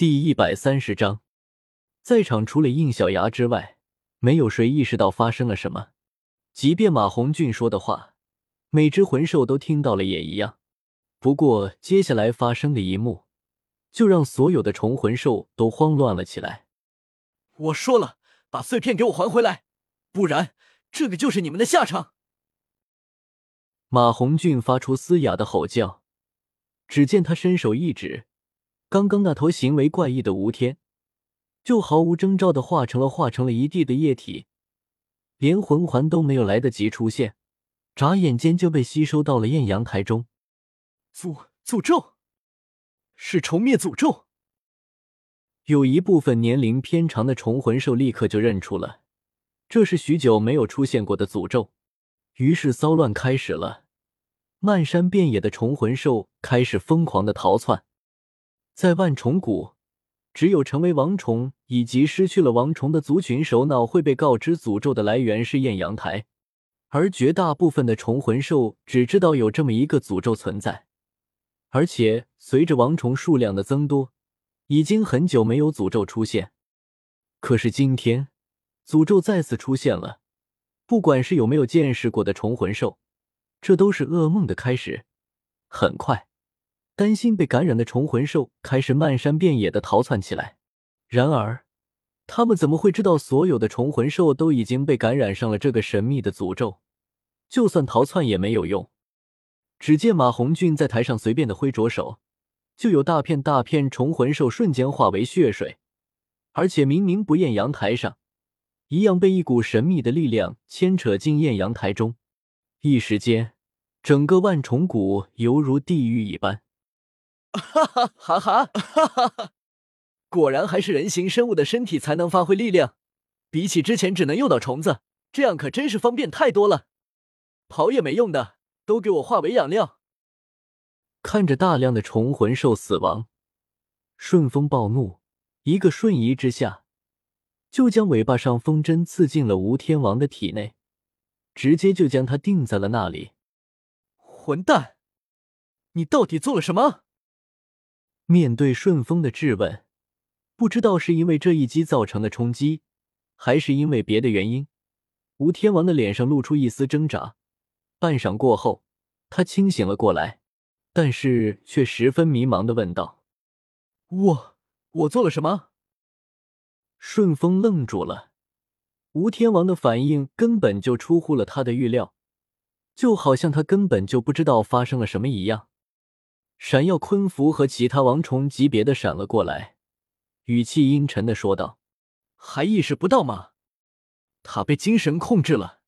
第一百三十章，在场除了应小牙之外，没有谁意识到发生了什么。即便马红俊说的话，每只魂兽都听到了也一样。不过，接下来发生的一幕，就让所有的虫魂兽都慌乱了起来。我说了，把碎片给我还回来，不然这个就是你们的下场！马红俊发出嘶哑的吼叫，只见他伸手一指。刚刚那头行为怪异的吴天，就毫无征兆的化成了化成了一地的液体，连魂环都没有来得及出现，眨眼间就被吸收到了艳阳台中。诅诅咒，是虫灭诅咒。有一部分年龄偏长的虫魂兽立刻就认出了，这是许久没有出现过的诅咒，于是骚乱开始了，漫山遍野的虫魂兽开始疯狂的逃窜。在万虫谷，只有成为王虫以及失去了王虫的族群首脑会被告知诅咒的来源是艳阳台，而绝大部分的虫魂兽只知道有这么一个诅咒存在。而且随着王虫数量的增多，已经很久没有诅咒出现。可是今天，诅咒再次出现了。不管是有没有见识过的虫魂兽，这都是噩梦的开始。很快。担心被感染的虫魂兽开始漫山遍野的逃窜起来。然而，他们怎么会知道所有的虫魂兽都已经被感染上了这个神秘的诅咒？就算逃窜也没有用。只见马红俊在台上随便的挥着手，就有大片大片虫魂兽瞬间化为血水，而且明明不艳阳台上，一样被一股神秘的力量牵扯进艳阳台中。一时间，整个万虫谷犹如地狱一般。哈哈哈哈哈哈哈！果然还是人形生物的身体才能发挥力量，比起之前只能诱导虫子，这样可真是方便太多了。跑也没用的，都给我化为养料！看着大量的虫魂兽死亡，顺风暴怒，一个瞬移之下，就将尾巴上风针刺进了吴天王的体内，直接就将他定在了那里。混蛋，你到底做了什么？面对顺风的质问，不知道是因为这一击造成的冲击，还是因为别的原因，吴天王的脸上露出一丝挣扎。半晌过后，他清醒了过来，但是却十分迷茫的问道：“我我做了什么？”顺风愣住了，吴天王的反应根本就出乎了他的预料，就好像他根本就不知道发生了什么一样。闪耀昆符和其他王虫级别的闪了过来，语气阴沉的说道：“还意识不到吗？他被精神控制了。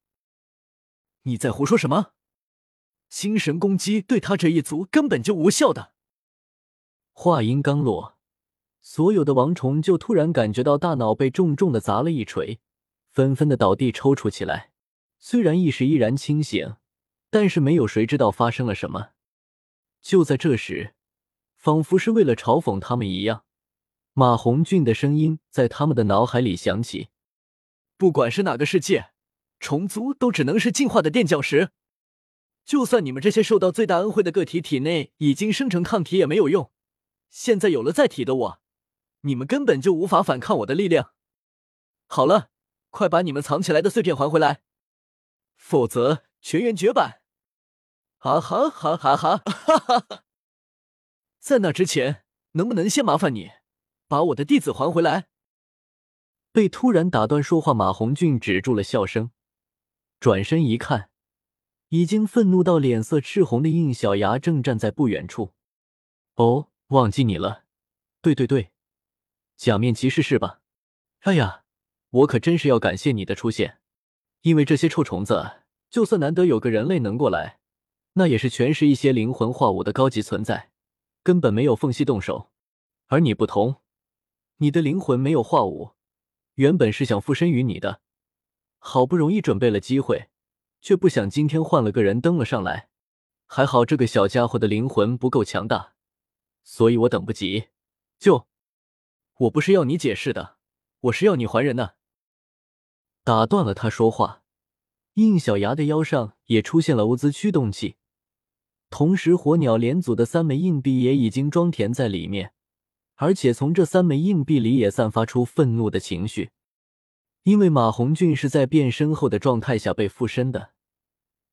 你在胡说什么？精神攻击对他这一族根本就无效的。”话音刚落，所有的王虫就突然感觉到大脑被重重的砸了一锤，纷纷的倒地抽搐起来。虽然意识依然清醒，但是没有谁知道发生了什么。就在这时，仿佛是为了嘲讽他们一样，马红俊的声音在他们的脑海里响起：“不管是哪个世界，虫族都只能是进化的垫脚石。就算你们这些受到最大恩惠的个体体内已经生成抗体也没有用。现在有了载体的我，你们根本就无法反抗我的力量。好了，快把你们藏起来的碎片还回来，否则全员绝版！”啊哈哈哈哈哈哈！在那之前，能不能先麻烦你把我的弟子还回来？被突然打断说话，马红俊止住了笑声，转身一看，已经愤怒到脸色赤红的应小牙正站在不远处。哦，忘记你了。对对对，假面骑士是吧？哎呀，我可真是要感谢你的出现，因为这些臭虫子，就算难得有个人类能过来。那也是全是一些灵魂化武的高级存在，根本没有缝隙动手。而你不同，你的灵魂没有化武，原本是想附身于你的，好不容易准备了机会，却不想今天换了个人登了上来。还好这个小家伙的灵魂不够强大，所以我等不及。就，我不是要你解释的，我是要你还人呢。打断了他说话，应小牙的腰上也出现了物资驱动器。同时，火鸟连组的三枚硬币也已经装填在里面，而且从这三枚硬币里也散发出愤怒的情绪。因为马红俊是在变身后的状态下被附身的，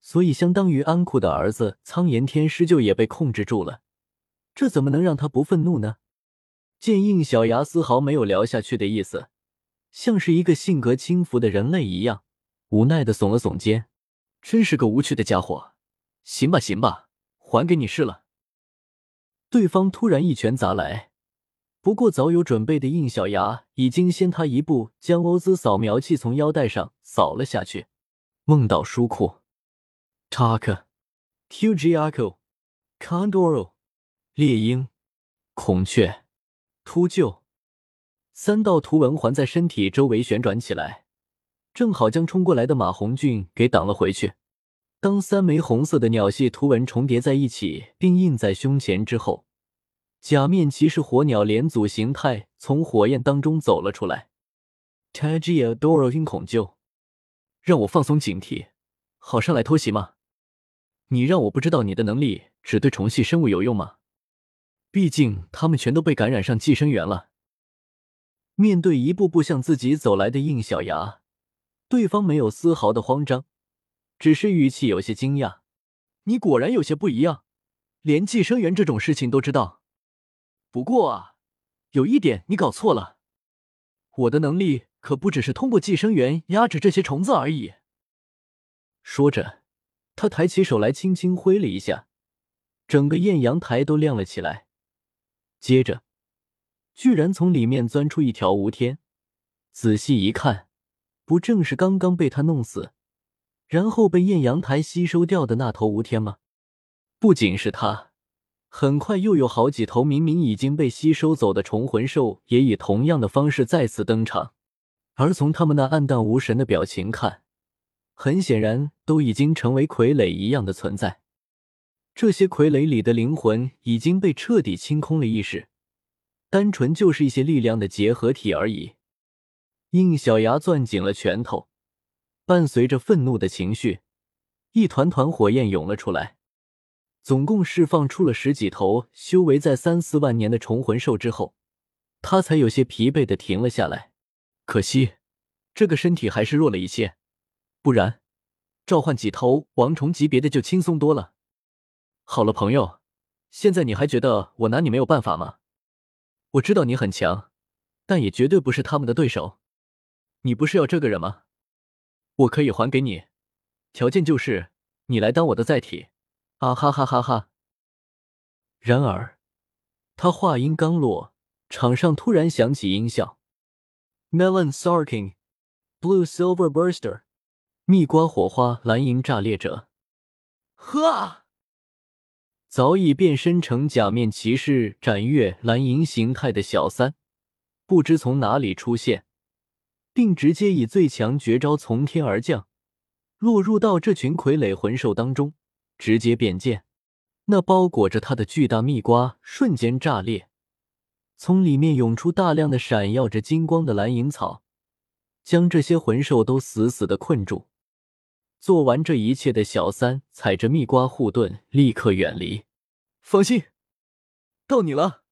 所以相当于安库的儿子苍炎天师就也被控制住了。这怎么能让他不愤怒呢？见应小牙丝毫没有聊下去的意思，像是一个性格轻浮的人类一样，无奈的耸了耸肩。真是个无趣的家伙。行吧，行吧，还给你试了。对方突然一拳砸来，不过早有准备的应小牙已经先他一步将欧兹扫描器从腰带上扫了下去。梦岛书库，Tark q g a k o Condoro 猎鹰孔雀秃鹫，三道图文环在身体周围旋转起来，正好将冲过来的马红俊给挡了回去。当三枚红色的鸟系图文重叠在一起，并印在胸前之后，假面骑士火鸟连组形态从火焰当中走了出来。Tagia Doro 鹰孔鹫，让我放松警惕，好上来偷袭吗？你让我不知道你的能力只对虫系生物有用吗？毕竟他们全都被感染上寄生源了。面对一步步向自己走来的应小牙，对方没有丝毫的慌张。只是语气有些惊讶，你果然有些不一样，连寄生源这种事情都知道。不过啊，有一点你搞错了，我的能力可不只是通过寄生源压制这些虫子而已。说着，他抬起手来，轻轻挥了一下，整个艳阳台都亮了起来。接着，居然从里面钻出一条无天，仔细一看，不正是刚刚被他弄死？然后被艳阳台吸收掉的那头无天吗？不仅是他，很快又有好几头明明已经被吸收走的虫魂兽，也以同样的方式再次登场。而从他们那暗淡无神的表情看，很显然都已经成为傀儡一样的存在。这些傀儡里的灵魂已经被彻底清空了意识，单纯就是一些力量的结合体而已。应小牙攥紧了拳头。伴随着愤怒的情绪，一团团火焰涌了出来，总共释放出了十几头修为在三四万年的虫魂兽之后，他才有些疲惫的停了下来。可惜，这个身体还是弱了一些，不然召唤几头王虫级别的就轻松多了。好了，朋友，现在你还觉得我拿你没有办法吗？我知道你很强，但也绝对不是他们的对手。你不是要这个人吗？我可以还给你，条件就是你来当我的载体。啊哈哈哈哈！然而，他话音刚落，场上突然响起音效：Melon Sarking，Blue Silver Burster，蜜瓜火花蓝银炸裂者。呵！早已变身成假面骑士斩月蓝银形态的小三，不知从哪里出现。并直接以最强绝招从天而降，落入到这群傀儡魂兽当中，直接变剑。那包裹着他的巨大蜜瓜瞬间炸裂，从里面涌出大量的闪耀着金光的蓝银草，将这些魂兽都死死的困住。做完这一切的小三踩着蜜瓜护盾，立刻远离。放心，到你了。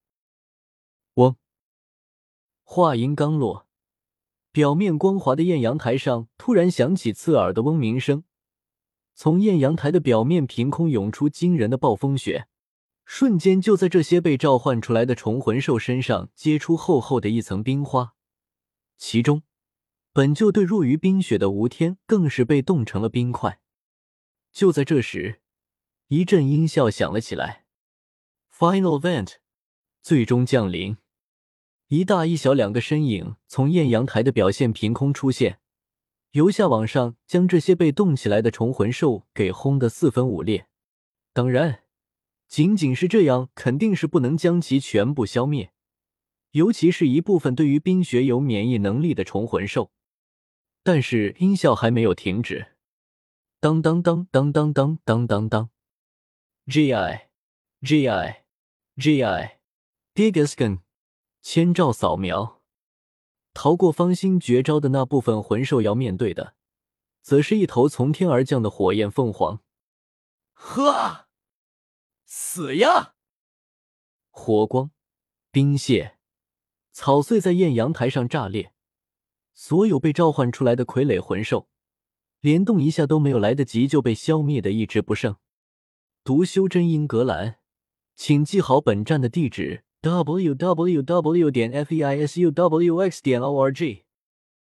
我话音刚落。表面光滑的艳阳台上突然响起刺耳的嗡鸣声，从艳阳台的表面凭空涌出惊人的暴风雪，瞬间就在这些被召唤出来的虫魂兽身上结出厚厚的一层冰花，其中本就对弱于冰雪的吴天更是被冻成了冰块。就在这时，一阵音效响了起来：“Final Event，最终降临。”一大一小两个身影从艳阳台的表现凭空出现，由下往上将这些被冻起来的虫魂兽给轰得四分五裂。当然，仅仅是这样肯定是不能将其全部消灭，尤其是一部分对于冰雪有免疫能力的虫魂兽。但是音效还没有停止，当当当当当当当当当，G I G I G I Digaskin。千兆扫描，逃过方心绝招的那部分魂兽要面对的，则是一头从天而降的火焰凤凰。呵，死呀！火光、冰屑、草穗在艳阳台上炸裂，所有被召唤出来的傀儡魂兽，连动一下都没有来得及就被消灭的一只不剩。读修真英格兰，请记好本站的地址 www.feisuwx.org